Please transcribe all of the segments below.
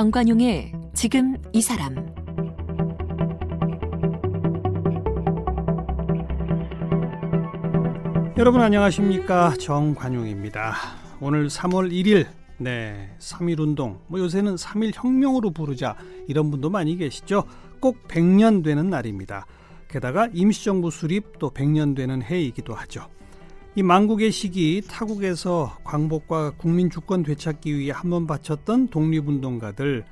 정관용의 지금 이 사람 여러분 안녕하십니까 정관용입니다. 오늘 3월 1일 네3.1 운동 뭐 요새는 3.1 혁명으로 부르자 이런 분도 많이 계시죠. 꼭 100년 되는 날입니다. 게다가 임시정부 수립 또 100년 되는 해이기도 하죠. 이 망국의 시기 타국에서 광복과 국민 주권 되찾기 위해 한 번 바쳤던 독립운동가들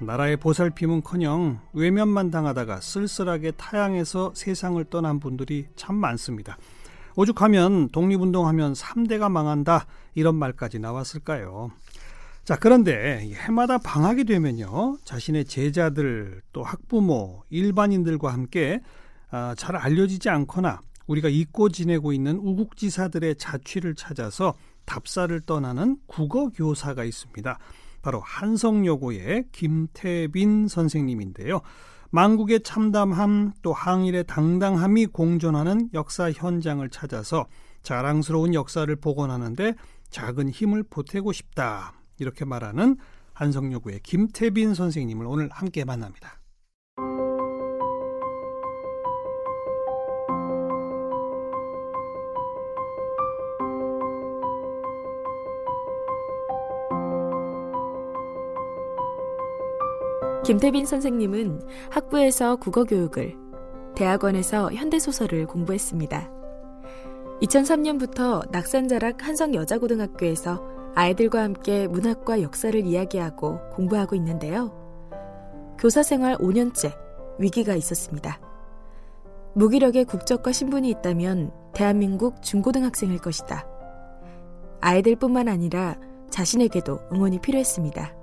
나라의 보살핌은커녕 외면만 당하다가 쓸쓸하게 타양해서 세상을 떠난 분들이 참 많습니다. 오죽하면 독립운동하면 3대가 망한다 이런 말까지 나왔을까요? 자 그런데 해마다 방학이 되면요 자신의 제자들 또 학부모 일반인들과 함께 아, 잘 알려지지 않거나 우리가 잊고 지내고 있는 우국지사들의 자취를 찾아서 답사를 떠나는 국어 교사가 있습니다. 바로 한성여고의 김태빈 선생님인데요. 망국의 참담함 또 항일의 당당함이 공존하는 역사 현장을 찾아서 자랑스러운 역사를 복원하는데 작은 힘을 보태고 싶다. 이렇게 말하는 한성여고의 김태빈 선생님을 오늘 함께 만납니다. 김태빈 선생님은 학부에서 국어 교육을, 대학원에서 현대소설을 공부했습니다. 2003년부터 낙산자락 한성여자고등학교에서 아이들과 함께 문학과 역사를 이야기하고 공부하고 있는데요. 교사 생활 5년째 위기가 있었습니다. 무기력의 국적과 신분이 있다면 대한민국 중고등학생일 것이다. 아이들뿐만 아니라 자신에게도 응원이 필요했습니다.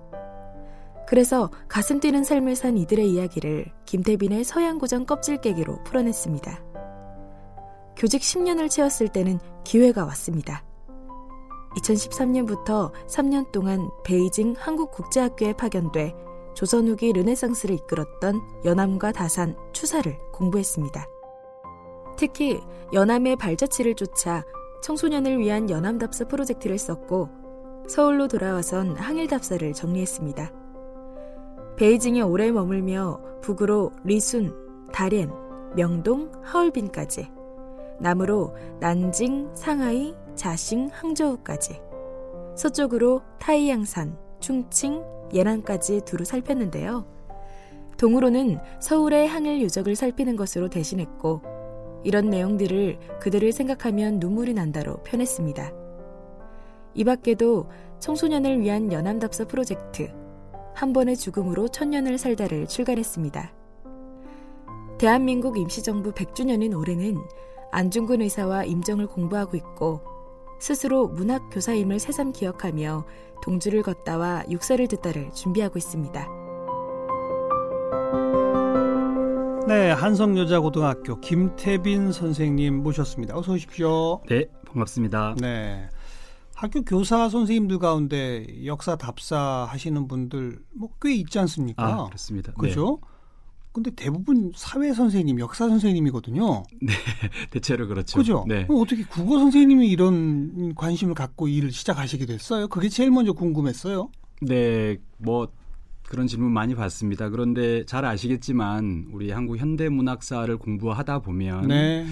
그래서 가슴 뛰는 삶을 산 이들의 이야기를 김태빈의 서양고전 껍질 깨기로 풀어냈습니다. 교직 10년을 채웠을 때는 기회가 왔습니다. 2013년부터 3년 동안 베이징 한국국제학교에 파견돼 조선 후기 르네상스를 이끌었던 연암과 다산, 추사를 공부했습니다. 특히 연암의 발자취를 쫓아 청소년을 위한 연암답사 프로젝트를 썼고 서울로 돌아와선 항일답사를 정리했습니다. 베이징에 오래 머물며 북으로 리순, 다롄, 명동, 하얼빈까지 남으로 난징, 상하이, 자싱, 항저우까지 서쪽으로 타이양산, 충칭, 예난까지 두루 살폈는데요. 동으로는 서울의 항일 유적을 살피는 것으로 대신했고 이런 내용들을 그들을 생각하면 눈물이 난다로 편했습니다. 이 밖에도 청소년을 위한 연암답사 프로젝트 한 번의 죽음으로 천년을 살다를 출간했습니다. 대한민국 임시정부 100주년인 올해는 안중근 의사와 임정을 공부하고 있고 스스로 문학 교사임을 새삼 기억하며 동주를 걷다와 육사를 듣다를 준비하고 있습니다. 네, 한성여자고등학교 김태빈 선생님 모셨습니다. 어서 오십시오. 네, 반갑습니다. 네. 학교 교사 선생님들 가운데 역사 답사 하시는 분들 뭐 꽤 있지 않습니까? 아, 그렇습니다. 그죠? 네. 근데 대부분 사회 선생님, 역사 선생님이거든요. 네, 대체로 그렇죠. 그죠? 네. 어떻게 국어 선생님이 이런 관심을 갖고 일을 시작하시게 됐어요? 그게 제일 먼저 궁금했어요. 네, 뭐 그런 질문 많이 받습니다. 그런데 잘 아시겠지만 우리 한국 현대 문학사를 공부하다 보면 네.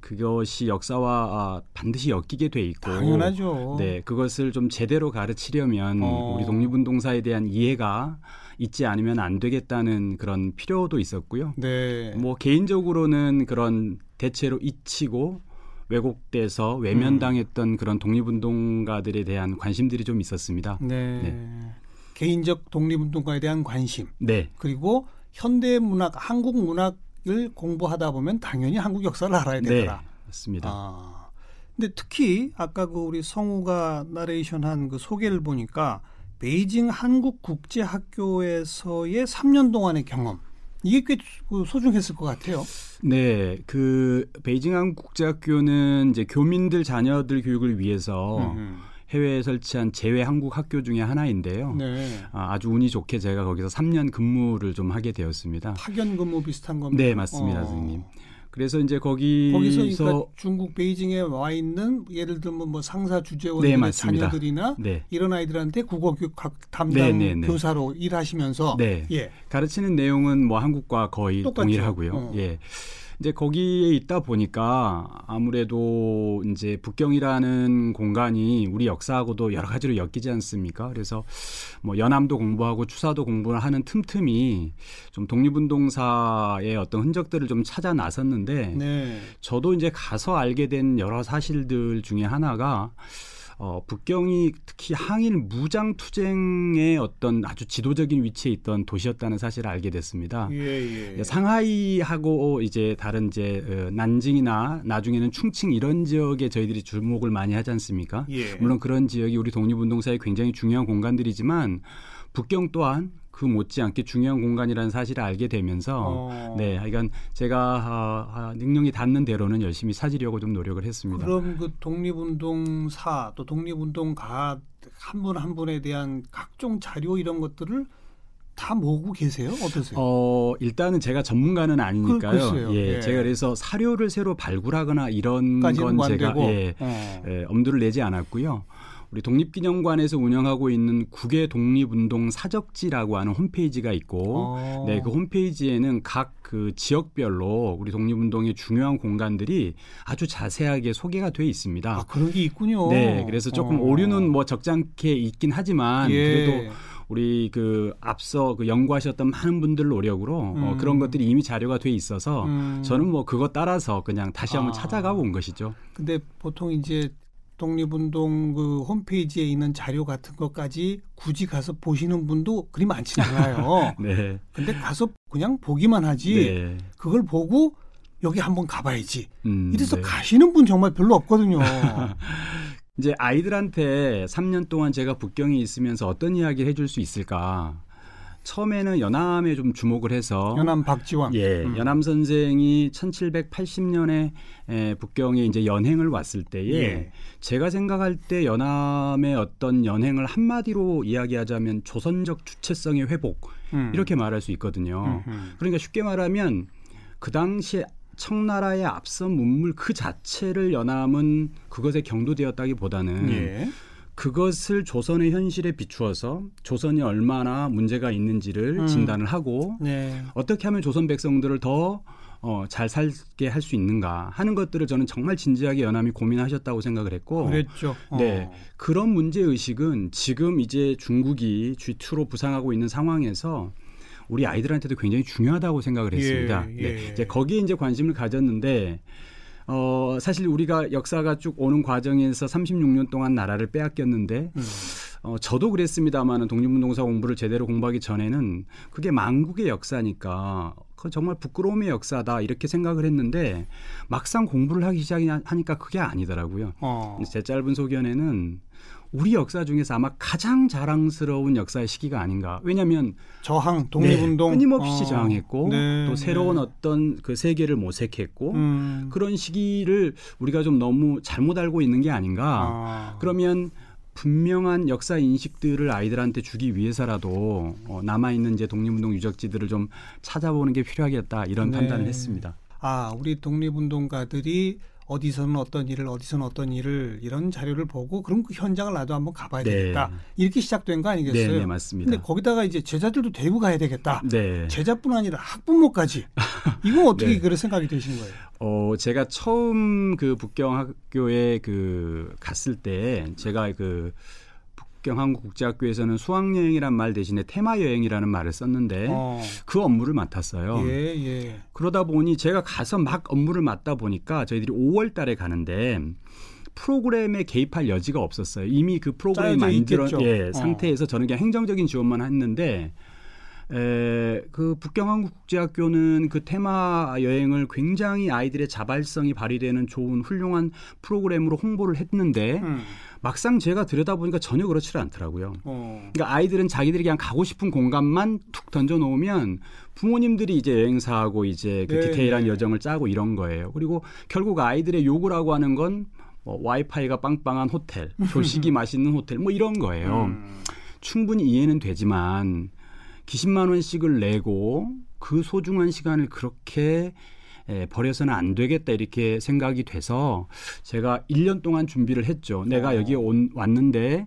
그것이 역사와 아, 반드시 엮이게 돼 있고 당연하죠. 네, 그것을 좀 제대로 가르치려면 어. 우리 독립운동사에 대한 이해가 있지 않으면 안 되겠다는 그런 필요도 있었고요. 네. 뭐 개인적으로는 그런 대체로 잊히고 왜곡돼서 외면당했던 음. 그런 독립운동가들에 대한 관심들이 좀 있었습니다. 네. 네. 개인적 독립운동가에 대한 관심. 네. 그리고 현대 문학, 한국 문학을 공부하다 보면 당연히 한국 역사를 알아야 되더라. 네, 맞습니다. 아. 근데 특히 아까 그 우리 성우가 나레이션한 그 소개를 보니까 베이징 한국 국제학교에서의 3년 동안의 경험. 이게 꽤그 소중했을 것 같아요. 네, 그 베이징 한국 국제학교는 이제 교민들 자녀들 교육을 위해서 음흠. 해외에 설치한 제외 한국 학교 중에 하나인데요. 네. 아, 주 운이 좋게 제가 거기서 3년 근무를 좀 하게 되었습니다. 파견 근무 비슷한 겁니다. 네, 맞습니다, 어. 선생님. 그래서 이제 거기서, 거기서 그러니까 중국 베이징에 와 있는 예를 들면 뭐 상사 주재원들의 네, 자녀들이나 네. 이런 아이들한테 국어 교육 담당 네, 네, 네, 교사로 일하시면서 네. 예. 가르치는 내용은 뭐 한국과 거의 똑같죠. 동일하고요. 어. 예. 이제 거기에 있다 보니까 아무래도 이제 북경이라는 공간이 우리 역사하고도 여러 가지로 엮이지 않습니까? 그래서 뭐 연암도 공부하고 추사도 공부를 하는 틈틈이 좀 독립운동사의 어떤 흔적들을 좀 찾아 나섰는데 네. 저도 이제 가서 알게 된 여러 사실들 중에 하나가 어, 북경이 특히 항일 무장 투쟁의 어떤 아주 지도적인 위치에 있던 도시였다는 사실을 알게 됐습니다. 예, 예. 상하이하고 이제 다른 이제 어, 난징이나 나중에는 충칭 이런 지역에 저희들이 주목을 많이 하지 않습니까? 예. 물론 그런 지역이 우리 독립운동사에 굉장히 중요한 공간들이지만 북경 또한 그 못지않게 중요한 공간이라는 사실을 알게 되면서 어. 네, 하여간 제가 어, 능력이 닿는 대로는 열심히 사지려고 좀 노력을 했습니다. 그럼 그 독립운동사 또 독립운동가 한 분한 한 분에 대한 각종 자료 이런 것들을 다 모으고 계세요? 어떠세요? 어, 일단은 제가 전문가는 아니니까요. 그, 예, 예, 제가 그래서 사료를 새로 발굴하거나 이런 건 제가 예, 어. 예, 엄두를 내지 않았고요. 우리 독립기념관에서 운영하고 있는 국외 독립운동 사적지라고 하는 홈페이지가 있고, 어. 네, 그 홈페이지에는 각 그 지역별로 우리 독립운동의 중요한 공간들이 아주 자세하게 소개가 돼 있습니다. 아, 그런 게 있군요. 네, 그래서 조금 어. 오류는 뭐 적잖게 있긴 하지만 예. 그래도 우리 그 앞서 그 연구하셨던 많은 분들 노력으로 어, 음. 어, 그런 것들이 이미 자료가 돼 있어서 음. 저는 뭐 그것 따라서 그냥 다시 한번 아. 찾아가고 온 것이죠. 근데 보통 이제 독립운동 그 홈페이지에 있는 자료 같은 것까지 굳이 가서 보시는 분도 그리 많지 않아요. 네. 근데 가서 그냥 보기만 하지 네. 그걸 보고 여기 한번 가봐야지. 음, 이래서 네. 가시는 분 정말 별로 없거든요. 이제 아이들한테 3년 동안 제가 북경에 있으면서 어떤 이야기를 해줄 수 있을까? 처음에는 연암에 좀 주목을 해서 연암 박지원 예 음. 연암 선생이 1780년에 에, 북경에 이제 연행을 왔을 때에 예. 제가 생각할 때 연암의 어떤 연행을 한마디로 이야기하자면 조선적 주체성의 회복 음. 이렇게 말할 수 있거든요. 음흠. 그러니까 쉽게 말하면 그 당시에 청나라의 앞선 문물 그 자체를 연암은 그것에 경도되었다기보다는 예. 그것을 조선의 현실에 비추어서 조선이 얼마나 문제가 있는지를 음. 진단을 하고 네. 어떻게 하면 조선 백성들을 더 어, 잘 살게 할 수 있는가 하는 것들을 저는 정말 진지하게 연암이 고민하셨다고 생각을 했고 그랬죠. 어. 네. 그런 문제 의식은 지금 이제 중국이 G2로 부상하고 있는 상황에서 우리 아이들한테도 굉장히 중요하다고 생각을 했습니다. 예, 네. 예. 네. 이제 거기에 이제 관심을 가졌는데 어, 사실 우리가 역사가 쭉 오는 과정에서 36년 동안 나라를 빼앗겼는데 음. 어, 저도 그랬습니다만은 독립운동사 공부를 제대로 공부하기 전에는 그게 망국의 역사니까 그 정말 부끄러움의 역사다 이렇게 생각을 했는데 막상 공부를 하기 시작하니까 그게 아니더라고요. 어. 제 짧은 소견에는 우리 역사 중에서 아마 가장 자랑스러운 역사의 시기가 아닌가. 왜냐하면 저항, 독립운동 네, 끊임없이 어. 저항했고 네, 또 새로운 네. 어떤 그 세계를 모색했고 음. 그런 시기를 우리가 좀 너무 잘못 알고 있는 게 아닌가. 아. 그러면 분명한 역사 인식들을 아이들한테 주기 위해서라도 어, 남아 있는 이제 독립운동 유적지들을 좀 찾아보는 게 필요하겠다 이런 네. 판단을 했습니다. 아, 우리 독립운동가들이 어디서는 어떤 일을 어디서는 어떤 일을 이런 자료를 보고 그럼 그 현장을 나도 한번 가봐야 네. 되겠다 이렇게 시작된 거 아니겠어요? 네, 네, 맞습니다. 근데 거기다가 이제 제자들도 데리고 가야 되겠다. 네. 제자뿐 아니라 학부모까지 이건 어떻게 네. 그런 생각이 드신 거예요? 어 제가 처음 그 북경 학교에 그 갔을 때 제가 그북 경 한국국제학교에서는 수학여행이란 말 대신에 테마여행이라는 말을 썼는데 어. 그 업무를 맡았어요. 예, 예. 그러다 보니 제가 가서 막 업무를 맡다 보니까 저희들이 5월 달에 가는데 프로그램에 개입할 여지가 없었어요. 이미 그 프로그램이 만들어 예, 어. 상태에서 저는 그냥 행정적인 지원만 했는데 에, 그 북경한국 국제학교는 그 테마 여행을 굉장히 아이들의 자발성이 발휘되는 좋은 훌륭한 프로그램으로 홍보를 했는데 음. 막상 제가 들여다보니까 전혀 그렇지 않더라고요. 어. 그러니까 아이들은 자기들이 그냥 가고 싶은 공간만 툭 던져 놓으면 부모님들이 이제 여행사하고 이제 그 네, 디테일한 네. 여정을 짜고 이런 거예요. 그리고 결국 아이들의 요구라고 하는 건 뭐 와이파이가 빵빵한 호텔, 조식이 맛있는 호텔 뭐 이런 거예요. 음. 충분히 이해는 되지만 기십만 원씩을 내고 그 소중한 시간을 그렇게 예, 버려서는 안 되겠다 이렇게 생각이 돼서 제가 1년 동안 준비를 했죠. 내가 어. 여기 온 왔는데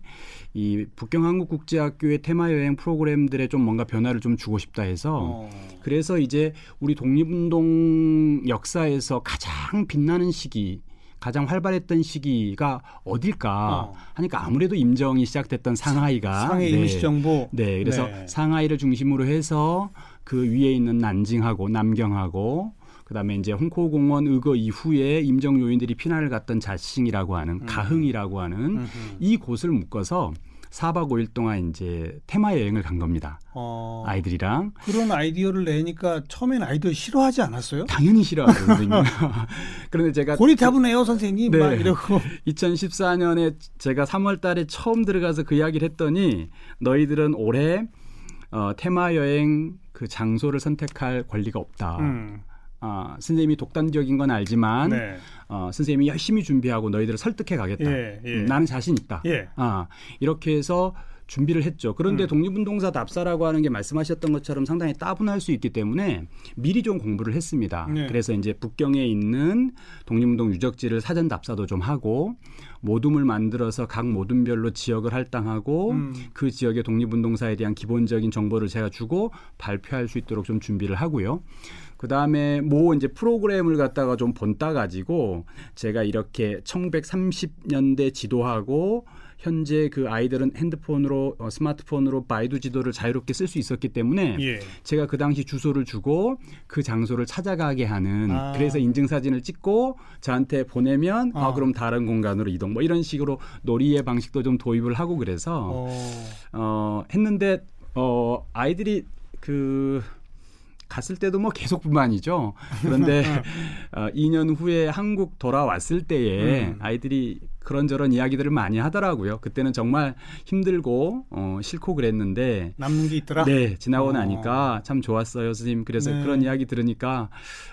이 북경한국국제학교의 테마 여행 프로그램들에 좀 뭔가 변화를 좀 주고 싶다 해서 어. 그래서 이제 우리 독립운동 역사에서 가장 빛나는 시기 가장 활발했던 시기가 어딜까 어. 하니까 아무래도 임정이 시작됐던 상하이가 상해 네. 임시정부 네 그래서 네. 상하이를 중심으로 해서 그 위에 있는 난징하고 남경하고 그다음에 이제 홍콩 공원 의거 이후에 임정 요인들이 피난을 갔던 자싱이라고 하는 음. 가흥이라고 하는 음흠. 이 곳을 묶어서 4박 5일 동안 이제 테마 여행을 간 겁니다. 어, 아이들이랑. 그런 아이디어를 내니까 처음엔 아이들 싫어하지 않았어요? 당연히 싫어하거든요. 그런데 제가 고리타분해요, 선생님. 네. 막 이러고. 2014년에 제가 3월 달에 처음 들어가서 그 이야기를 했더니 너희들은 올해 어, 테마 여행 그 장소를 선택할 권리가 없다. 음. 어, 선생님이 독단적인 건 알지만 네. 어, 선생님이 열심히 준비하고 너희들을 설득해 가겠다. 예, 예. 음, 나는 자신 있다. 예. 아, 이렇게 해서 준비를 했죠. 그런데 음. 독립운동사 답사라고 하는 게 말씀하셨던 것처럼 상당히 따분할 수 있기 때문에 미리 좀 공부를 했습니다. 네. 그래서 이제 북경에 있는 독립운동 유적지를 사전 답사도 좀 하고 모둠을 만들어서 각 모둠별로 지역을 할당하고 음. 그 지역의 독립운동사에 대한 기본적인 정보를 제가 주고 발표할 수 있도록 좀 준비를 하고요. 그 다음에 뭐 이제 프로그램을 갖다가 좀 본따 가지고 제가 이렇게 1930년대 지도하고 현재 그 아이들은 핸드폰으로 어, 스마트폰으로 바이두 지도를 자유롭게 쓸 수 있었기 때문에 예. 제가 그 당시 주소를 주고 그 장소를 찾아가게 하는 아. 그래서 인증 사진을 찍고 저한테 보내면 아. 아 그럼 다른 공간으로 이동 뭐 이런 식으로 놀이의 방식도 좀 도입을 하고 그래서 어, 어 했는데 어 아이들이 그 갔을 때도 뭐 계속 불만이죠. 그런데 어, 2년 후에 한국 돌아왔을 때에 음. 아이들이 그런저런 이야기들을 많이 하더라고요. 그때는 정말 힘들고 어, 싫고 그랬는데 남는 게 있더라. 네, 지나고 어. 나니까 참 좋았어요, 선생님. 그래서 네. 그런 이야기 들으니까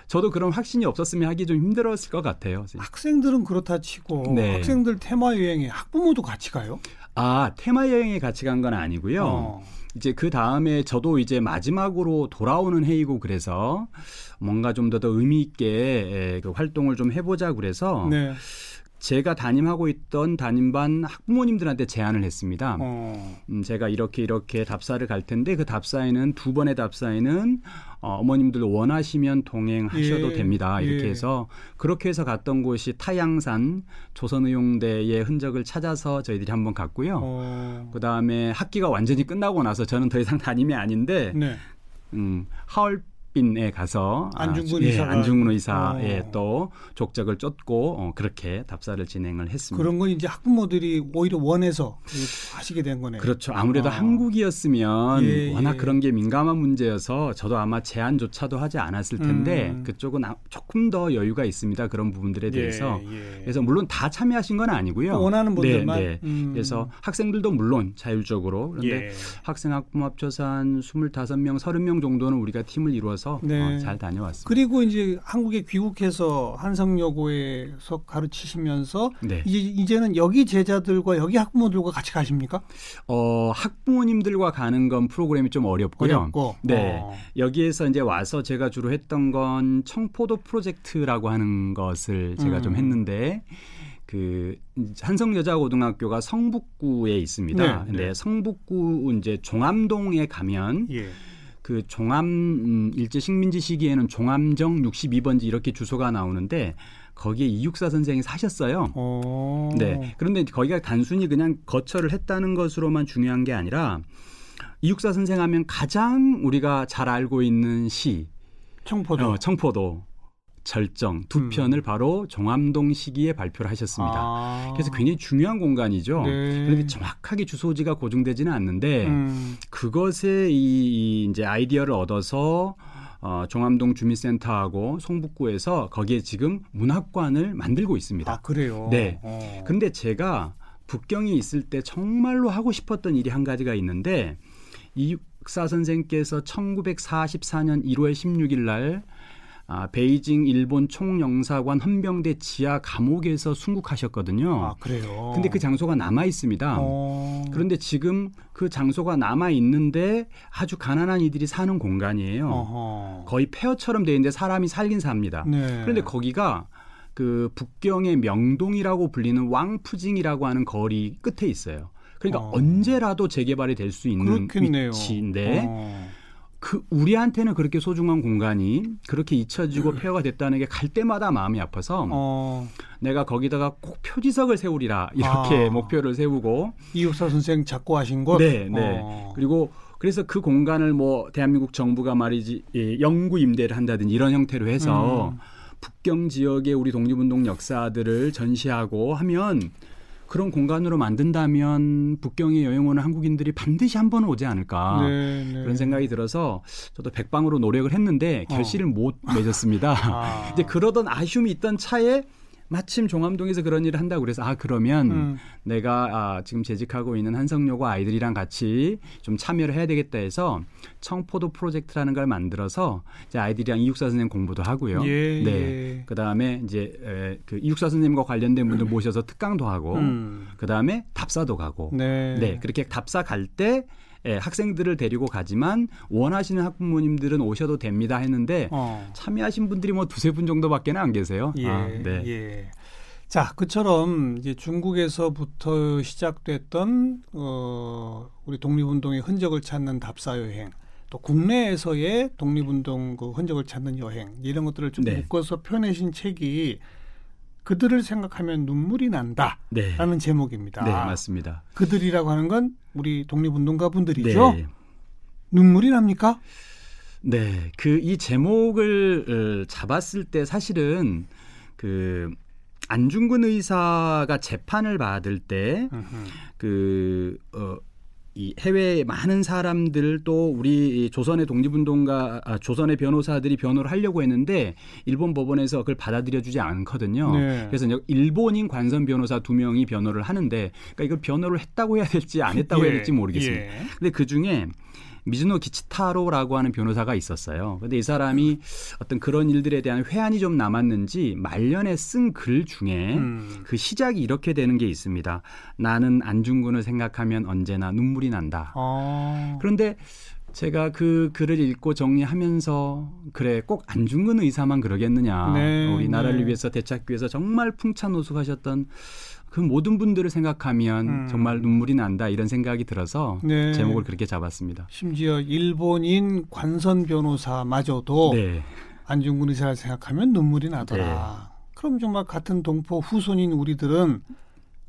저도 그런 확신이 없었으면 하기 좀 힘들었을 것 같아요. 선생님. 학생들은 그렇다 치고 네. 학생들 테마 여행에 학부모도 같이 가요? 아, 테마 여행에 같이 간 건 아니고요. 어. 이제 그 다음에 저도 이제 마지막으로 돌아오는 회의고 그래서 뭔가 좀 더 더 의미 있게 그 활동을 좀 해보자 그래서 네. 제가 담임하고 있던 담임반 학부모님들한테 제안을 했습니다. 어. 음, 제가 이렇게 이렇게 답사를 갈 텐데 그 답사에는 두 번의 답사에는 어, 어머님들 원하시면 동행하셔도 예. 됩니다. 이렇게 예. 해서 그렇게 해서 갔던 곳이 타양산 조선의용대의 흔적을 찾아서 저희들이 한번 갔고요. 어. 그 다음에 학기가 완전히 끝나고 나서 저는 더 이상 담임이 아닌데 네. 음, 하얼 빈에 가서 아, 안중근 아, 의사 예, 안중근 의사의 어. 또 족적을 쫓고 어, 그렇게 답사를 진행을 했습니다. 그런 건 이제 학부모들이 오히려 원해서 하시게 된 거네요. 그렇죠. 아무래도 어. 한국이었으면 예, 워낙 예. 그런 게 민감한 문제여서 저도 아마 제안조차도 하지 않았을 텐데 음. 그쪽은 아, 조금 더 여유가 있습니다. 그런 부분들에 예, 대해서. 예, 그래서 물론 다 참여하신 건 아니고요. 원하는 분들만. 네, 네. 음. 그래서 학생들도 물론 자율적으로 그런데 예. 학생 학부모 합쳐서 한 25명, 30명 정도는 우리가 팀을 이루어서 있어서 네. 어, 잘 다녀왔습니다. 그리고 이제 한국에 귀국해서 한성여고에서 가르치시면서 네. 이제 이제는 여기 제자들과 여기 학부모들과 같이 가십니까? 어, 학부모님들과 가는 건 프로그램이 좀 어렵고요. 어렵고. 네. 어. 여기에서 이제 와서 제가 주로 했던 건 청포도 프로젝트라고 하는 것을 제가 음. 좀 했는데 그 한성여자고등학교가 성북구에 있습니다. 네, 네. 네, 성북구 이제 종암동에 가면 예. 그 종암 음, 일제 식민지 시기에는 종암정 62번지 이렇게 주소가 나오는데 거기에 이육사 선생이 사셨어요. 오. 어. 네. 그런데 거기가 단순히 그냥 거처를 했다는 것으로만 중요한 게 아니라 이육사 선생 하면 가장 우리가 잘 알고 있는 시 청포도. 어, 청포도. 절정 두 음. 편을 바로 종암동 시기에 발표를 하셨습니다. 아. 그래서 굉장히 중요한 공간이죠. 네. 그런데 정확하게 주소지가 고정되지는 않는데 음. 그것에 이, 이 이제 아이디어를 얻어서 어, 종암동 주민센터하고 송북구에서 거기에 지금 문학관을 만들고 있습니다. 아, 그래요? 네. 어. 그런데 제가 북경에 있을 때 정말로 하고 싶었던 일이 한 가지가 있는데 이육사 선생께서 1944년 1월 16일 날 아, 베이징 일본 총영사관 헌병대 지하 감옥에서 순국하셨거든요. 아, 그래요. 근데 그 장소가 남아 있습니다. 어... 그런데 지금 그 장소가 남아 있는데 아주 가난한 이들이 사는 공간이에요. 어허... 거의 폐허처럼 돼 있는데 사람이 살긴 삽니다. 네. 그런데 거기가 그 북경의 명동이라고 불리는 왕푸징이라고 하는 거리 끝에 있어요. 그러니까 어... 언제라도 재개발이 될 수 있는 그렇겠네요. 위치인데 어... 그 우리한테는 그렇게 소중한 공간이 그렇게 잊혀지고 폐허가 됐다는 게 갈 때마다 마음이 아파서 어. 내가 거기다가 꼭 표지석을 세우리라 이렇게 아. 목표를 세우고 이육사 선생 작고 하신 곳. 네, 네. 어. 그리고 그래서 그 공간을 뭐 대한민국 정부가 말이지 예, 영구 임대를 한다든지 이런 형태로 해서 음. 북경 지역의 우리 독립운동 역사들을 전시하고 하면 그런 공간으로 만든다면 북경에 여행 오는 한국인들이 반드시 한 번은 오지 않을까 네, 네. 그런 생각이 들어서 저도 백방으로 노력을 했는데 결실을 어. 못 맺었습니다. 아. 이제 그러던 아쉬움이 있던 차에 마침 종암동에서 그런 일을 한다고 그래서 아 그러면 음. 내가 아, 지금 재직하고 있는 한성여고 아이들이랑 같이 좀 참여를 해야 되겠다 해서 청포도 프로젝트라는 걸 만들어서 이제 아이들이랑 이육사 선생님 공부도 하고요. 예, 네. 예. 그다음에 이제 에, 그 이육사 선생님과 관련된 분들 음. 모셔서 특강도 하고 음. 그다음에 답사도 가고 네. 네. 그렇게 답사 갈때 예, 학생들을 데리고 가지만 원하시는 학부모님들은 오셔도 됩니다 했는데 어. 참여하신 분들이 뭐 두세 분 정도밖에 안 계세요. 예, 아, 네. 예. 자, 그처럼 이제 중국에서부터 시작됐던 어, 우리 독립운동의 흔적을 찾는 답사 여행, 또 국내에서의 독립운동 그 흔적을 찾는 여행 이런 것들을 좀 네. 묶어서 표현하신 책이 그들을 생각하면 눈물이 난다라는 네. 제목입니다. 네, 맞습니다. 그들이라고 하는 건 우리 독립운동가 분들이죠. 네. 눈물이 납니까? 네, 그 이 제목을 어, 잡았을 때 사실은 그 안중근 의사가 재판을 받을 때 그 어, 이 해외에 많은 사람들 또 우리 조선의 독립운동가 아, 조선의 변호사들이 변호를 하려고 했는데 일본 법원에서 그걸 받아들여 주지 않거든요. 네. 그래서 일본인 관선 변호사 두 명이 변호를 하는데 그러니까 이걸 변호를 했다고 해야 될지 안 했다고 예. 해야 될지 모르겠습니다. 예. 근데 그 중에 미즈노 기치타로라고 하는 변호사가 있었어요. 근데 이 사람이 어떤 그런 일들에 대한 회한이 좀 남았는지 말년에 쓴 글 중에 음. 그 시작이 이렇게 되는 게 있습니다. 나는 안중근을 생각하면 언제나 눈물이 난다. 아. 그런데 제가 그 글을 읽고 정리하면서 그래 꼭 안중근 의사만 그러겠느냐 네, 우리 나라를 네. 위해서 대찾기 위해서 정말 풍찬노숙하셨던 그 모든 분들을 생각하면 음. 정말 눈물이 난다 이런 생각이 들어서 네. 제목을 그렇게 잡았습니다. 심지어 일본인 관선 변호사마저도 네. 안중근 의사를 생각하면 눈물이 나더라. 네. 그럼 정말 같은 동포 후손인 우리들은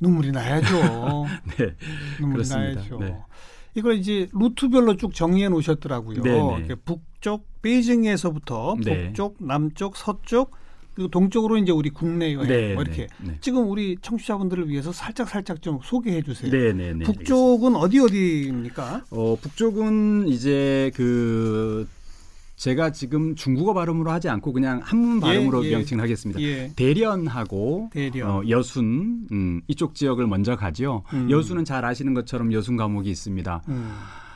눈물이 나야죠. 네, 눈물이 그렇습니다. 나야죠. 네. 이걸 이제 루트별로 쭉 정리해 놓으셨더라고요. 네, 네. 북쪽 베이징에서부터 네. 북쪽, 남쪽, 서쪽 그리고 동쪽으로 이제 우리 국내 여행 네, 뭐 이렇게 네, 네. 지금 우리 청취자분들을 위해서 살짝 살짝 좀 소개해 주세요. 네, 네, 네. 북쪽은 어디 어디입니까? 어, 북쪽은 이제 그 제가 지금 중국어 발음으로 하지 않고 그냥 한문 예, 발음으로 예, 예. 명칭을 하겠습니다. 예. 대련하고 대련. 어, 여순 음, 이쪽 지역을 먼저 가죠. 음. 여순은 잘 아시는 것처럼 여순 과목이 있습니다. 음.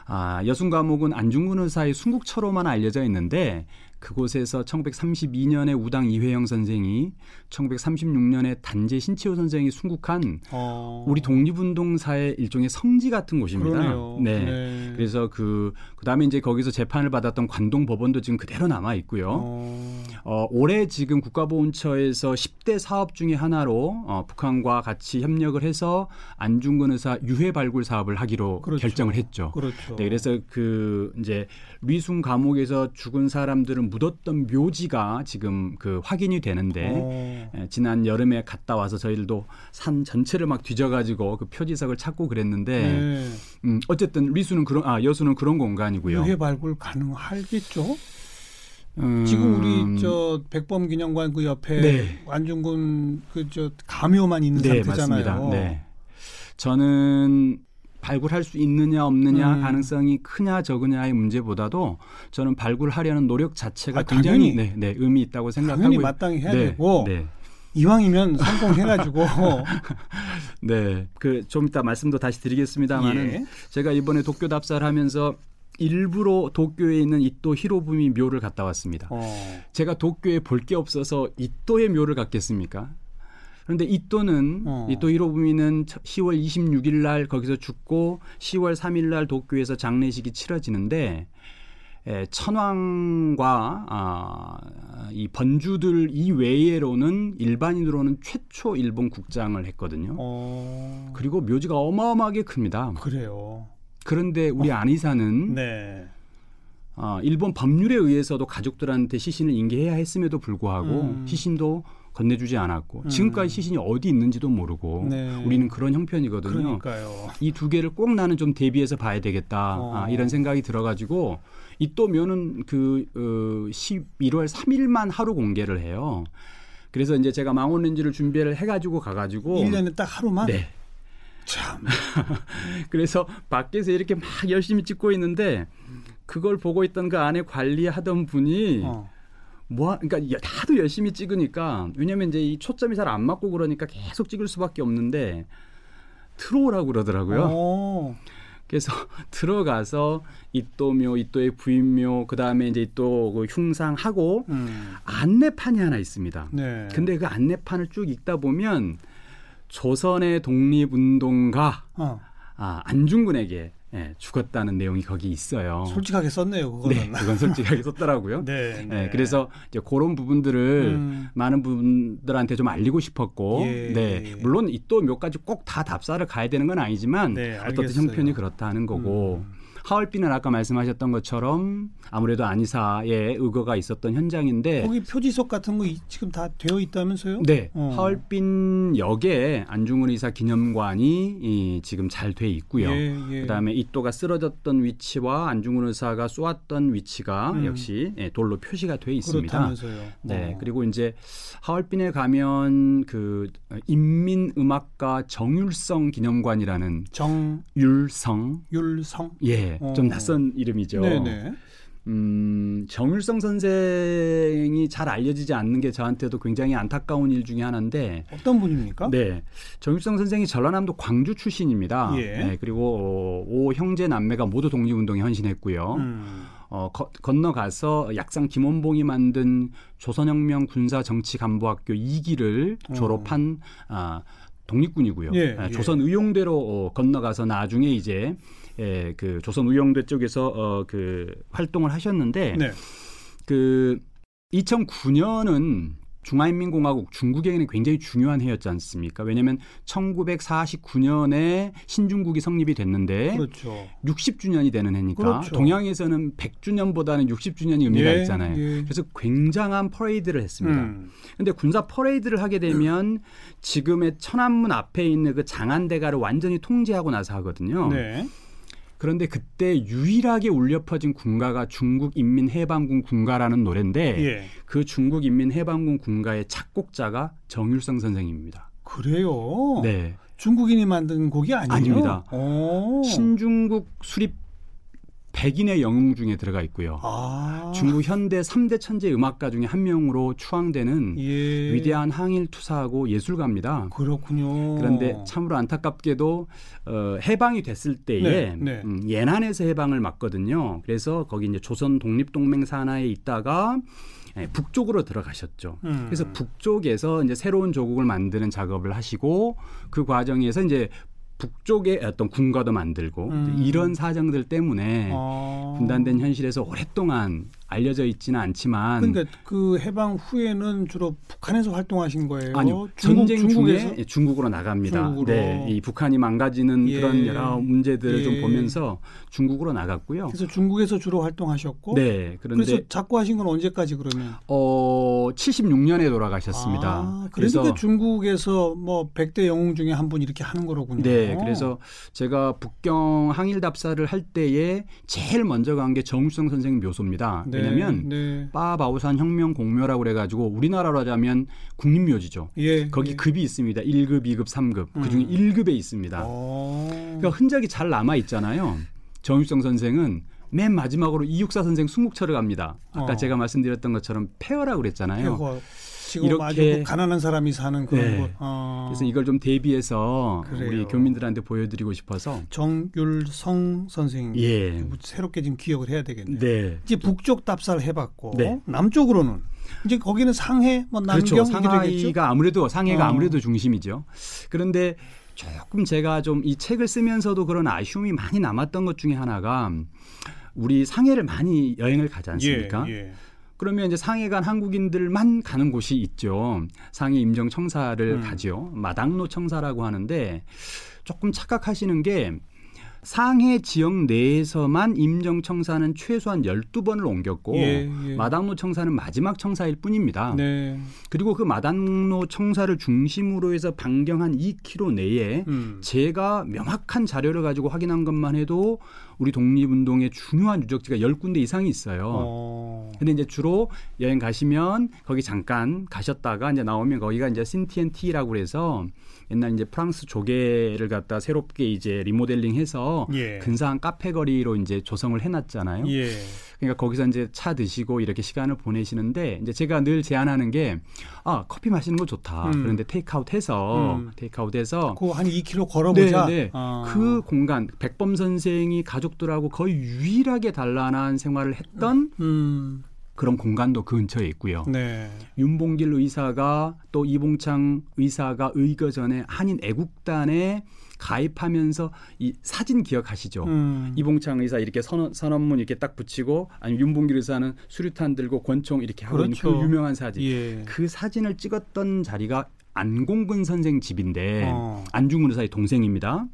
아, 여순 과목은 안중근 의사의 순국처로만 알려져 있는데 그곳에서 1932년에 우당 이회영 선생이 1936년에 단재 신치호 선생이 순국한 어. 우리 독립운동사의 일종의 성지 같은 곳입니다. 네. 네. 그래서 그 그다음에 이제 거기서 재판을 받았던 관동 법원도 지금 그대로 남아 있고요. 어. 어, 올해 지금 국가보훈처에서 10대 사업 중의 하나로 어, 북한과 같이 협력을 해서 안중근 의사 유해 발굴 사업을 하기로 그렇죠. 결정을 했죠. 그렇죠. 네, 그래서 그 이제 리순 감옥에서 죽은 사람들은 묻었던 묘지가 지금 그 확인이 되는데 어. 예, 지난 여름에 갔다 와서 저희들도 산 전체를 막 뒤져가지고 그 표지석을 찾고 그랬는데 네. 음, 어쨌든 리수는 그런 아 여수는 그런 공간이고요. 유해 발굴 가능하겠죠? 음... 지금 우리 저 백범 기념관 그 옆에 네. 안중근 그저 가묘만 있는 네, 상태잖아요. 맞습니다. 네. 저는 발굴할 수 있느냐 없느냐 음. 가능성이 크냐 적으냐의 문제보다도 저는 발굴하려는 노력 자체가 아, 굉장히 네, 네, 의미 있다고 생각하고 당연히 마땅히 해야 네, 되고 네. 이왕이면 성공해가지고 네, 그 좀 이따 말씀도 다시 드리겠습니다만은 예. 제가 이번에 도쿄 답사를 하면서 일부러 도쿄에 있는 이또 히로부미 묘를 갔다 왔습니다. 어. 제가 도쿄에 볼 게 없어서 이또의 묘를 갔겠습니까? 그런데 이또는 어. 이또 히로부미는 10월 26일 날 거기서 죽고 10월 3일 날 도쿄에서 장례식이 치러지는데 에, 천황과 아, 이 번주들 이외에로는 일반인으로는 최초 일본 국장을 했거든요. 어. 그리고 묘지가 어마어마하게 큽니다. 그래요. 그런데 우리 어. 안이사는 네. 어, 일본 법률에 의해서도 가족들한테 시신을 인계해야 했음에도 불구하고 음. 시신도 건네주지 않았고 음. 지금까지 시신이 어디 있는지도 모르고 네. 우리는 그런 형편이거든요. 이 두 개를 꼭 나는 좀 대비해서 봐야 되겠다 어. 아, 이런 생각이 들어가지고 이또 묘는 그 어, 11월 3일만 하루 공개를 해요. 그래서 이제 제가 망원 렌즈를 준비를 해가지고 가가지고 1년에 딱 하루만. 네. 참. 그래서 밖에서 이렇게 막 열심히 찍고 있는데 그걸 보고 있던 그 안에 관리하던 분이 어. 뭐 그러니까 다도 열심히 찍으니까 왜냐면 이제 이 초점이 잘 안 맞고 그러니까 계속 찍을 수밖에 없는데 들어오라고 그러더라고요. 오. 그래서 들어가서 이또묘, 이또의 부인묘, 그 다음에 이제 또 그 흉상하고 음. 안내판이 하나 있습니다. 네. 근데 그 안내판을 쭉 읽다 보면 조선의 독립운동가 어. 아, 안중근에게 예, 죽었다는 내용이 거기 있어요. 솔직하게 썼네요, 그거는. 네, 그건 솔직하게 썼더라고요. 네, 네. 예, 그래서 이제 그런 부분들을 음. 많은 분들한테 좀 알리고 싶었고, 예. 네, 물론 이또몇 가지 꼭 다 답사를 가야 되는 건 아니지만 네, 어떤 형편이 그렇다 하는 거고. 음. 하얼빈은 아까 말씀하셨던 것처럼 아무래도 안이사의 의거가 있었던 현장인데 거기 표지석 같은 거 지금 다 되어 있다면서요? 네, 어. 하얼빈 역에 안중근 의사 기념관이 이, 지금 잘 돼 있고요. 예, 예. 그다음에 이또가 쓰러졌던 위치와 안중근 의사가 쏘았던 위치가 음. 역시 예, 돌로 표시가 돼 있습니다. 그렇다면서요. 네, 어. 그리고 이제 하얼빈에 가면 그 인민 음악가 정율성 기념관이라는 정율성 율성 예 어. 좀 낯선 이름이죠. 네네. 음, 정율성 선생이 잘 알려지지 않는 게 저한테도 굉장히 안타까운 일 중에 하나인데 어떤 분입니까? 네, 정율성 선생이 전라남도 광주 출신입니다. 예. 네, 그리고 어, 오 형제 남매가 모두 독립운동에 헌신했고요. 음. 어, 거, 건너가서 약상 김원봉이 만든 조선혁명 군사정치간부학교 2기를 어. 졸업한 어. 아, 독립군이고요. 예, 예. 조선 의용대로 어, 건너가서 나중에 이제 예, 그 조선 의용대 쪽에서 어, 그 활동을 하셨는데 네. 그 2009년은 중화인민공화국 중국에게는 굉장히 중요한 해였지 않습니까? 왜냐하면 1949년에 신중국이 성립이 됐는데 그렇죠. 60주년이 되는 해니까 그렇죠. 동양에서는 100주년보다는 60주년이 의미가 예, 있잖아요. 예. 그래서 굉장한 퍼레이드를 했습니다. 음. 군사 퍼레이드를 하게 되면 지금의 천안문 앞에 있는 그 장안대가를 완전히 통제하고 나서 하거든요. 네. 그런데 그때 유일하게 울려 퍼진 군가가 중국 인민해방군 군가라는 노래인데 예. 그 중국 인민해방군 군가의 작곡자가 정율성 선생입니다. 그래요? 네. 중국인이 만든 곡이 아니에요? 아닙니다. 오. 신중국 수립 백인의 영웅 중에 들어가 있고요. 아. 중국 현대 3대 천재 음악가 중에 한 명으로 추앙되는 예. 위대한 항일 투사하고 예술가입니다. 그렇군요. 그런데 참으로 안타깝게도 어, 해방이 됐을 때에 네, 네. 음, 예난에서 해방을 맞거든요. 그래서 거기 이제 조선 독립동맹 산하에 있다가 예, 북쪽으로 들어가셨죠. 음. 그래서 북쪽에서 이제 새로운 조국을 만드는 작업을 하시고 그 과정에서 이제 북쪽에 어떤 군가도 만들고 음. 이런 사정들 때문에 아. 분단된 현실에서 오랫동안 알려져 있지는 않지만 그러니까 그 해방 후에는 주로 북한에서 활동하신 거예요. 아니요. 중국, 전쟁 중국에서? 중에 예, 중국으로 나갑니다. 중국으로. 네, 이 북한이 망가지는 예. 그런 여러 문제들을 예. 좀 보면서 중국으로 나갔고요. 그래서 중국에서 주로 활동하셨고 네. 그런데 그래서 작고 하신 건 언제까지 그러면? 어, 76년에 돌아가셨습니다. 아, 그래서 중국에서 뭐 100대 영웅 중에 한 분 이렇게 하는 거로군요. 네. 그래서 제가 북경 항일 답사를 할 때에 제일 먼저 간 게 정일성 선생 묘소입니다. 네. 왜냐하면 네. 빠바오산 혁명 공묘라고 그래가지고 우리나라로 하자면 국립묘지죠. 예, 거기 예. 급이 있습니다. 1급, 2급, 3급. 음. 그중에 1급에 있습니다. 오. 어. 그러니까 흔적이 잘 남아 있잖아요. 정일성 선생은 맨 마지막으로 이육사 선생 순국철을 갑니다. 아까 어. 제가 말씀드렸던 것처럼 폐허라고 그랬잖아요. 폐허. 지금 이렇게 가난한 사람이 사는 그런 네. 곳. 어. 그래서 이걸 좀 대비해서 그래요. 우리 교민들한테 보여드리고 싶어서 정율성 선생님, 예. 새롭게 지금 기억을 해야 되겠네요. 네. 이제 북쪽 답사를 해봤고 네. 남쪽으로는 이제 거기는 상해, 뭐 남경 그렇죠. 상하이가 아무래도 상해가 어. 아무래도 중심이죠. 그런데 조금 제가 좀 이 책을 쓰면서도 그런 아쉬움이 많이 남았던 것 중에 하나가 우리 상해를 많이 여행을 가지 않습니까? 예, 예. 그러면 이제 상해 간 한국인들만 가는 곳이 있죠. 상해 임정 청사를 음. 가죠. 마당로 청사라고 하는데 조금 착각하시는 게 상해 지역 내에서만 임정 청사는 최소한 12번을 옮겼고 예, 예. 마당로 청사는 마지막 청사일 뿐입니다. 네. 그리고 그 마당로 청사를 중심으로 해서 반경 한 2km 내에 음. 제가 명확한 자료를 가지고 확인한 것만 해도 우리 독립운동의 중요한 유적지가 10군데 이상이 있어요. 어. 근데 이제 주로 여행 가시면 거기 잠깐 가셨다가 이제 나오면 거기가 이제 신티엔티라고 그래서 옛날 이제 프랑스 조개를 갖다 새롭게 이제 리모델링해서 예. 근사한 카페 거리로 이제 조성을 해놨잖아요. 예. 그러니까 거기서 이제 차 드시고 이렇게 시간을 보내시는데 이제 제가 늘 제안하는 게 아 커피 마시는 거 좋다. 음. 그런데 테이크아웃 해서 음. 테이크아웃 해서 그한 2km 걸어보자. 네, 네. 아. 그 공간 백범 선생이 가족들하고 거의 유일하게 단란한 생활을 했던. 음. 그런 공간도 그 근처에 있고요. 네. 윤봉길 의사가 또 이봉창 의사가 의거 전에 한인 애국단에 가입하면서 이 사진 기억하시죠? 음. 이봉창 의사 이렇게 선언, 선언문 이렇게 딱 붙이고 아니면 윤봉길 의사는 수류탄 들고 권총 이렇게 하고 그렇죠. 있는 그 유명한 사진. 예. 그 사진을 찍었던 자리가 안공근 선생 집인데 어. 안중근 의사의 동생입니다.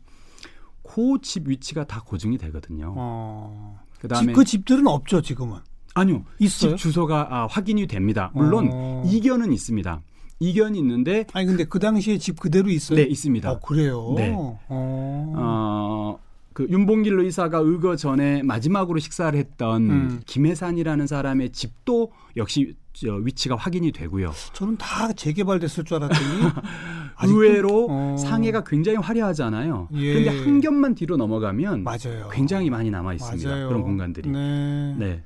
그 집 위치가 다 고증이 되거든요. 어. 그다음에 그 집들은 없죠 지금은. 아니요. 있어요? 집 주소가 아, 확인이 됩니다. 물론 어. 이견은 있습니다. 이견이 있는데 아니 근데 그 당시에 집 그대로 있어요? 네, 있습니다. 어, 그래요. 네. 어. 어. 그 윤봉길 의사가 의거 전에 마지막으로 식사를 했던 음. 김해산이라는 사람의 집도 역시 저 위치가 확인이 되고요. 저는 다 재개발됐을 줄 알았더니 의외로 어. 상해가 굉장히 화려하잖아요. 예. 그런데 한 겹만 뒤로 넘어가면 맞아요. 굉장히 많이 남아 있습니다. 맞아요. 그런 공간들이. 네. 네.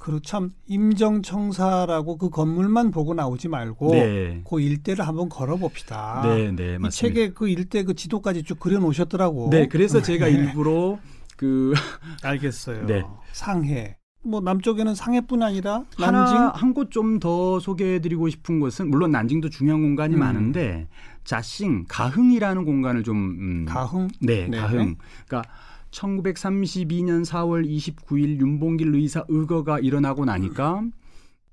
그렇참 임정청사라고 그 건물만 보고 나오지 말고 네. 그 일대를 한번 걸어봅시다. 네, 네, 맞습니다. 이 책에 그 일대 그 지도까지 쭉 그려놓으셨더라고. 네, 그래서 제가 네. 일부러 그 알겠어요. 네. 상해. 뭐 남쪽에는 상해뿐 아니라 난징 한 곳 좀 더 소개해드리고 싶은 곳은 물론 난징도 중요한 공간이 음. 많은데 자싱 가흥이라는 공간을 좀 음, 가흥 네, 네. 가흥 그러니까 1932년 4월 29일 윤봉길 의사 의거가 일어나고 나니까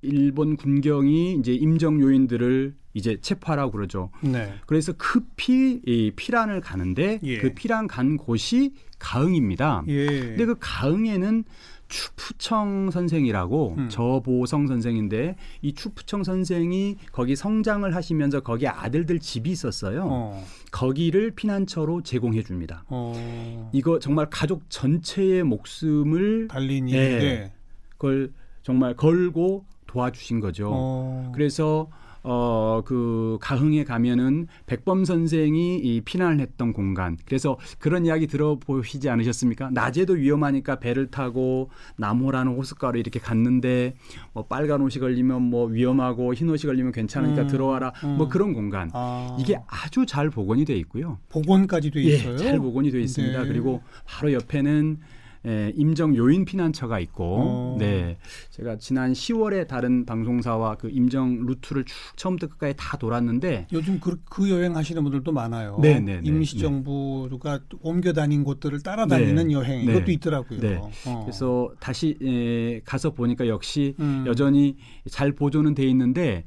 일본 군경이 이제 임정 요인들을 이제 체포하라고 그러죠. 네. 그래서 급히 이 피란을 가는데 예. 그 피란 간 곳이 가흥입니다. 예. 근데 그 가흥에는 추푸청 선생이라고 음. 저보성 선생인데 이 추푸청 선생이 거기 성장을 하시면서 거기 아들들 집이 있었어요. 어. 거기를 피난처로 제공해 줍니다. 어. 이거 정말 가족 전체의 목숨을 달린 네, 그걸 정말 걸고 도와주신 거죠. 어. 그래서 어, 그 가흥에 가면은 백범 선생이 이 피난을 했던 공간. 그래서 그런 이야기 들어보시지 않으셨습니까? 낮에도 위험하니까 배를 타고 남호라는 호숫가로 이렇게 갔는데 뭐 빨간 옷이 걸리면 뭐 위험하고 흰 옷이 걸리면 괜찮으니까 음, 들어와라. 음. 뭐 그런 공간. 아. 이게 아주 잘 복원이 돼 있고요. 복원까지 돼 있어요. 예, 잘 복원이 돼 있습니다. 네. 그리고 바로 옆에는 예, 임정 요인 피난처가 있고, 어. 네, 제가 지난 10월에 다른 방송사와 그 임정 루트를 쭉 처음부터 끝까지 다 돌았는데 요즘 그, 그 여행 하시는 분들도 많아요. 네, 네, 네 임시정부가 네. 옮겨 다닌 곳들을 따라다니는 네. 여행 네. 이것도 있더라고요. 네. 어. 그래서 다시 예, 가서 보니까 역시 음. 여전히 잘 보존은 돼 있는데.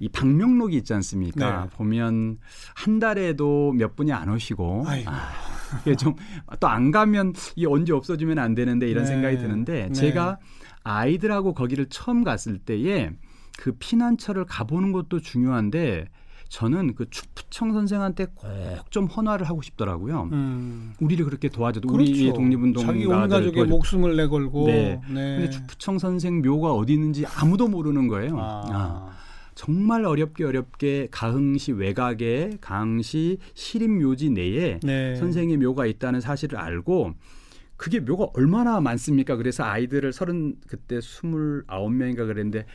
이 방명록이 있지 않습니까? 네. 보면 한 달에도 몇 분이 안 오시고 아, 이 게 좀 또 안 가면 이게 언제 없어지면 안 되는데 이런 네. 생각이 드는데 네. 제가 아이들하고 거기를 처음 갔을 때에 그 피난처를 가보는 것도 중요한데 저는 그 추푸청 선생한테 꼭 좀 헌화를 하고 싶더라고요. 음. 우리를 그렇게 도와줘도 그렇죠. 우리 독립운동 자기 온 가족의 목숨을 내걸고. 네. 네. 근데 추푸청 선생 묘가 어디 있는지 아무도 모르는 거예요. 아. 아. 정말 어렵게 어렵게 가흥시 외곽에 강시 시립묘지 내에 네. 선생의 묘가 있다는 사실을 알고 그게 묘가 얼마나 많습니까? 그래서 아이들을 서른 그때 스물아홉 명인가 그랬는데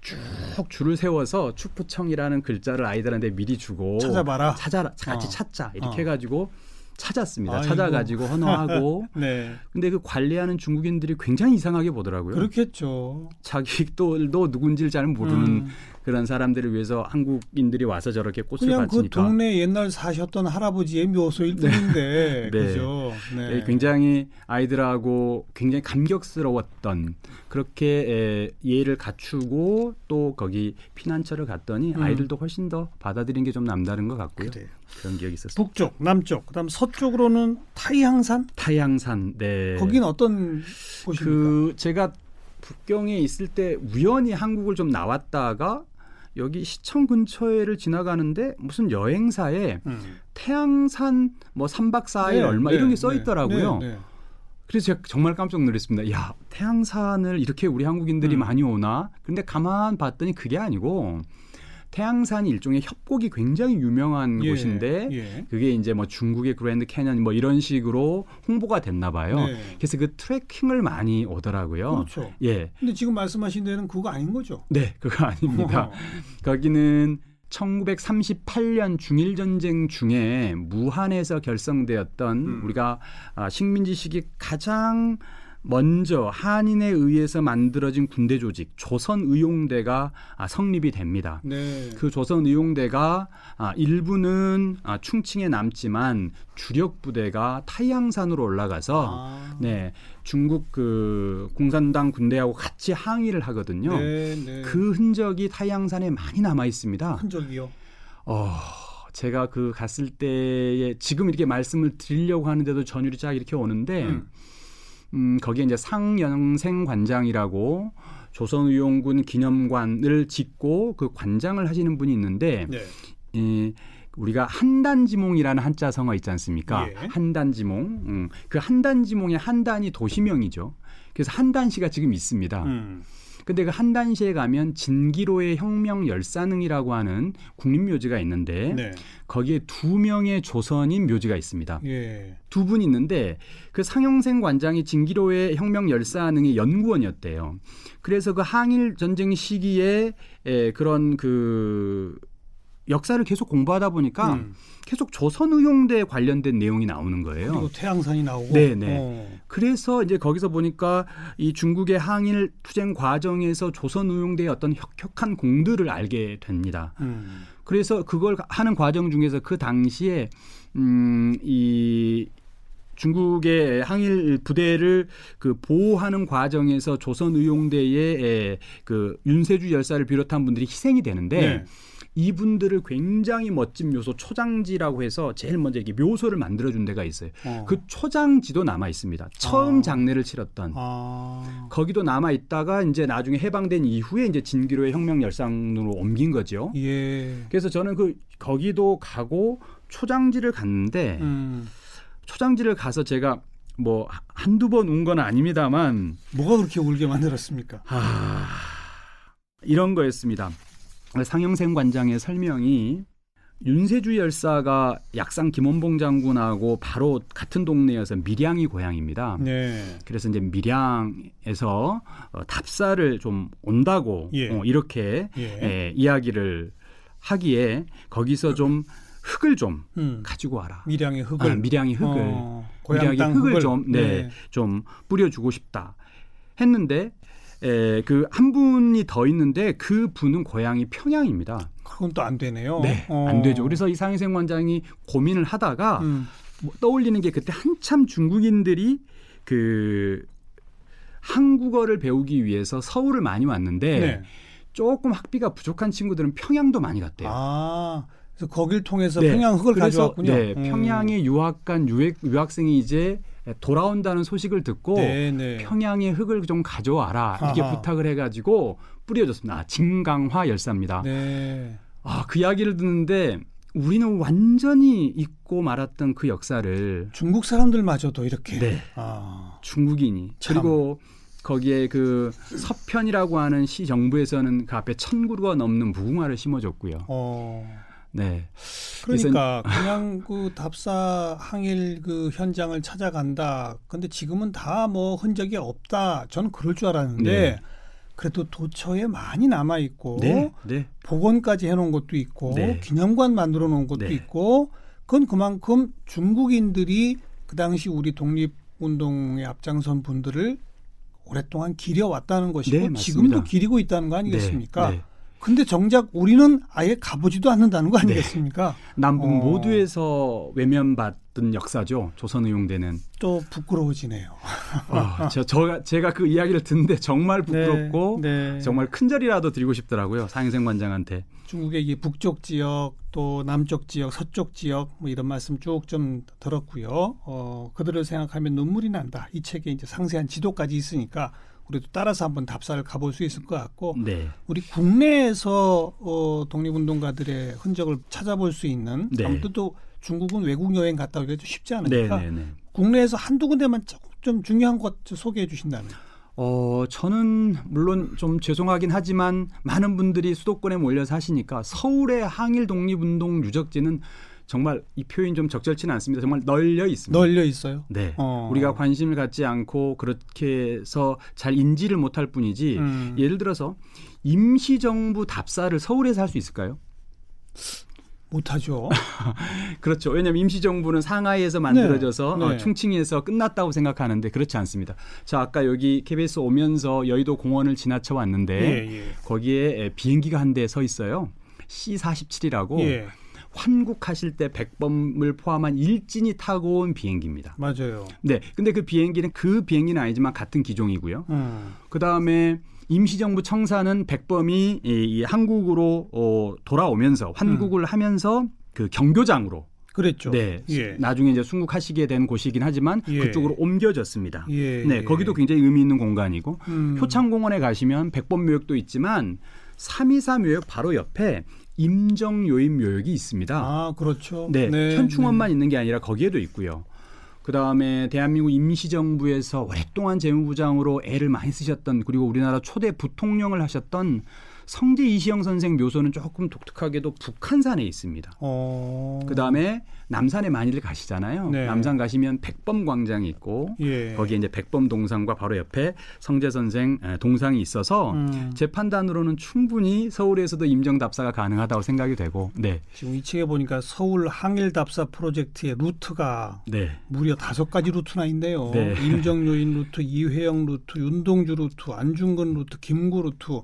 쭉 줄을 세워서 추푸청이라는 글자를 아이들한테 미리 주고 찾아봐라. 찾아라. 같이 어. 찾자. 이렇게 어. 해가지고 찾았습니다. 아이고. 찾아가지고 헌화하고. 네. 근데 그 관리하는 중국인들이 굉장히 이상하게 보더라고요. 그렇겠죠. 자기들도 누군지를 잘 모르는 음. 그런 사람들을 위해서 한국인들이 와서 저렇게 꽃을 그냥 그 바치니까. 그 동네 옛날 사셨던 할아버지의 묘소일 네. 뿐인데, 네. 그죠? 네. 네. 굉장히 아이들하고 굉장히 감격스러웠던 그렇게 예를 갖추고 또 거기 피난처를 갔더니 음. 아이들도 훨씬 더 받아들인 게 좀 남다른 것 같고요. 그래요. 그런 기억이 있었어요. 북쪽, 남쪽, 그다음 서쪽으로는 타이항산. 타이항산, 네. 거기는 어떤 곳입니까? 그 제가 북경에 있을 때 우연히 한국을 좀 나왔다가 여기 시청 근처에를 지나가는데 무슨 여행사에 음. 태양산 뭐 3박 4일 네, 얼마 네, 이런 게써 네, 있더라고요. 네, 네, 그래서 제가 정말 깜짝 놀랐습니다. 야, 태양산을 이렇게 우리 한국인들이 음. 많이 오나? 근데 가만 봤더니 그게 아니고 태양산이 일종의 협곡이 굉장히 유명한 예, 곳인데 예. 그게 이제 뭐 중국의 그랜드 캐년 뭐 이런 식으로 홍보가 됐나 봐요. 네. 그래서 그 트레킹을 많이 오더라고요. 그렇죠. 예. 근데 지금 말씀하신 데는 그거 아닌 거죠? 네, 그거 아닙니다. 거기는 1938년 중일 전쟁 중에 무한에서 결성되었던 음. 우리가 아, 식민지 시기 가장 먼저 한인에 의해서 만들어진 군대 조직 조선의용대가 아, 성립이 됩니다. 네. 그 조선의용대가 아, 일부는 아, 충칭에 남지만 주력 부대가 타이양산으로 올라가서 아. 네 중국 그 공산당 군대하고 같이 항의를 하거든요. 네, 네. 그 흔적이 타이양산에 많이 남아 있습니다. 흔적이요? 어. 제가 그 갔을 때에 지금 이렇게 말씀을 드리려고 하는데도 전율이 쫙 이렇게 오는데 음. 음, 거기에 이제 상영생 관장이라고 조선의용군 기념관을 짓고 그 관장을 하시는 분이 있는데 네. 이, 우리가 한단지몽이라는 한자 성어 있지 않습니까? 예. 한단지몽. 음, 그 한단지몽의 한단이 도시명이죠. 그래서 한단시가 지금 있습니다. 음. 근데 그 한단시에 가면 진기로의 혁명 열사능이라고 하는 국립묘지가 있는데 네. 거기에 두 명의 조선인 묘지가 있습니다. 예. 두분 있는데 그 상영생 관장이 진기로의 혁명 열사능의 연구원이었대요. 그래서 그 항일 전쟁 시기에 에, 그런 그 역사를 계속 공부하다 보니까 음. 계속 조선의용대 관련된 내용이 나오는 거예요. 그리고 태양산이 나오고. 네네. 어. 그래서 이제 거기서 보니까 이 중국의 항일 투쟁 과정에서 조선의용대의 어떤 혁혁한 공들을 알게 됩니다. 음. 그래서 그걸 하는 과정 중에서 그 당시에 음이 중국의 항일 부대를 그 보호하는 과정에서 조선 의용대의 그 윤세주 열사를 비롯한 분들이 희생이 되는데 네. 이분들을 굉장히 멋진 묘소 초장지라고 해서 제일 먼저 이게 묘소를 만들어준 데가 있어요. 어. 그 초장지도 남아 있습니다. 처음 아. 장례를 치렀던 아. 거기도 남아 있다가 이제 나중에 해방된 이후에 이제 진기로의 혁명 열상으로 옮긴 거죠. 예. 그래서 저는 그 거기도 가고 초장지를 갔는데 음. 초장지를 가서 제가 뭐 한두 번 운 건 아닙니다만 뭐가 그렇게 울게 만들었습니까? 아, 이런 거였습니다. 상영생 관장의 설명이 윤세주 열사가 약상 김원봉 장군하고 바로 같은 동네여서 밀양이 고향입니다. 네. 그래서 이제 밀양에서 어, 답사를 좀 온다고 예. 어, 이렇게 예. 예, 이야기를 하기에 거기서 좀 흙을 좀 음. 가지고 와라. 밀양의 흙을. 아, 밀양의 흙을. 어, 밀양의 흙을, 흙을 좀, 네, 네. 좀 뿌려주고 싶다. 했는데 그한 분이 더 있는데 그 분은 고향이 평양입니다. 그건 또 안 되네요. 네, 어. 안 되죠. 그래서 이 상희생 원장이 고민을 하다가 음. 뭐 떠올리는 게 그때 한참 중국인들이 그 한국어를 배우기 위해서 서울을 많이 왔는데 네. 조금 학비가 부족한 친구들은 평양도 많이 갔대요. 아. 그래서 거길 통해서 네. 평양 흙을 그래서, 가져왔군요. 네, 음. 평양에 유학 간 유학, 유학생이 이제 돌아온다는 소식을 듣고 네네. 네. 평양에 흙을 좀 가져와라 이렇게 아하. 부탁을 해가지고 뿌려줬습니다. 아, 진강화 열사입니다. 네. 아, 그 이야기를 듣는데 우리는 완전히 잊고 말았던 그 역사를 중국 사람들마저도 이렇게 네. 아. 중국인이 참. 그리고 거기에 그 서편이라고 하는 시 정부에서는 그 앞에 천 그루가 넘는 무궁화를 심어줬고요. 어. 네. 그러니까 그냥 그 답사 항일 그 현장을 찾아간다. 근데 지금은 다 뭐 흔적이 없다. 저는 그럴 줄 알았는데 네. 그래도 도처에 많이 남아 있고 네, 네. 복원까지 해놓은 것도 있고 네. 기념관 만들어 놓은 것도 네. 있고 그건 그만큼 중국인들이 그 당시 우리 독립운동에 앞장선 분들을 오랫동안 기려왔다는 것이고 네, 지금도 기리고 있다는 거 아니겠습니까? 네, 네. 근데 정작 우리는 아예 가보지도 않는다는 거 아니겠습니까? 네. 남북 어. 모두에서 외면받던 역사죠. 조선의용대는. 또 부끄러워지네요. 어, 저, 저, 제가 그 이야기를 듣는데 정말 부끄럽고 네, 네. 정말 큰 절이라도 드리고 싶더라고요. 상생 관장한테. 중국의 이 북쪽 지역 또 남쪽 지역, 서쪽 지역 뭐 이런 말씀 쭉 좀 들었고요. 어, 그들을 생각하면 눈물이 난다. 이 책에 이제 상세한 지도까지 있으니까 우리도 따라서 한번 답사를 가볼 수 있을 것 같고 네. 우리 국내에서 어, 독립운동가들의 흔적을 찾아볼 수 있는 네. 아무튼 또 중국은 외국 여행 갔다 오기도 쉽지 않으니까 네, 네, 네, 국내에서 한두 군데만 좀 중요한 것 소개해 주신다면. 어, 저는 물론 좀 죄송하긴 하지만 많은 분들이 수도권에 몰려 사시니까 서울의 항일 독립운동 유적지는 정말 이 표현 좀 적절치는 않습니다. 정말 널려 있습니다. 널려 있어요. 네. 어. 우리가 관심을 갖지 않고 그렇게 해서 잘 인지를 못할 뿐이지. 음. 예를 들어서 임시정부 답사를 서울에서 할 수 있을까요? 못하죠. 그렇죠. 왜냐하면 임시정부는 상하이에서 만들어져서 네. 어, 네. 충칭에서 끝났다고 생각하는데 그렇지 않습니다. 자 아까 여기 KBS 오면서 여의도 공원을 지나쳐 왔는데 예, 예. 거기에 비행기가 한 대 서 있어요. C-47이라고 예. 환국하실 때 백범을 포함한 일진이 타고 온 비행기입니다. 맞아요. 네. 근데 그 비행기는 그 비행기는 아니지만 같은 기종이고요. 음. 그 다음에 임시정부 청사는 백범이 이, 이 한국으로 어, 돌아오면서 환국을 음. 하면서 그 경교장으로 그랬죠. 네. 예. 나중에 이제 순국하시게 된 곳이긴 하지만 예. 그쪽으로 옮겨졌습니다. 예. 네. 거기도 굉장히 의미 있는 공간이고 음. 표창공원에 가시면 백범 묘역도 있지만 324 묘역 바로 옆에 임정요인 묘역이 있습니다. 아, 그렇죠. 네. 네 현충원만 네. 있는 게 아니라 거기에도 있고요. 그 다음에 대한민국 임시정부에서 오랫동안 재무부장으로 애를 많이 쓰셨던 그리고 우리나라 초대 부통령을 하셨던 성제 이시영 선생 묘소는 조금 독특하게도 북한산에 있습니다. 어... 그 다음에 남산에 많이들 가시잖아요. 네. 남산 가시면 백범 광장이 있고 예. 거기에 이제 백범 동상과 바로 옆에 성제 선생 동상이 있어서 음. 제 판단으로는 충분히 서울에서도 임정 답사가 가능하다고 생각이 되고 네. 지금 이 책에 보니까 서울 항일 답사 프로젝트의 루트가 네. 무려 다섯 가지 루트나 있네요. 네. 임정 요인 루트, 이회영 루트, 윤동주 루트, 안중근 루트, 김구 루트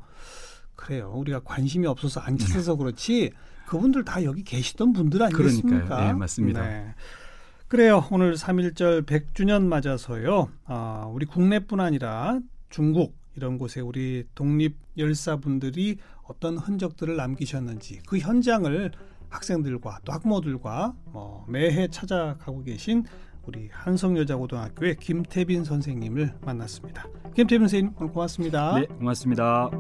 그래요. 우리가 관심이 없어서 안 찾아서 그렇지 그분들 다 여기 계시던 분들 아니겠습니까? 그러니까요. 네, 맞습니다. 네. 그래요. 오늘 3.1절 100주년 맞아서요. 아, 우리 국내뿐 아니라 중국 이런 곳에 우리 독립 열사분들이 어떤 흔적들을 남기셨는지 그 현장을 학생들과 또 학모들과 뭐 매해 찾아가고 계신 우리 한성여자고등학교의 김태빈 선생님을 만났습니다. 김태빈 선생님 오늘 고맙습니다. 네, 고맙습니다.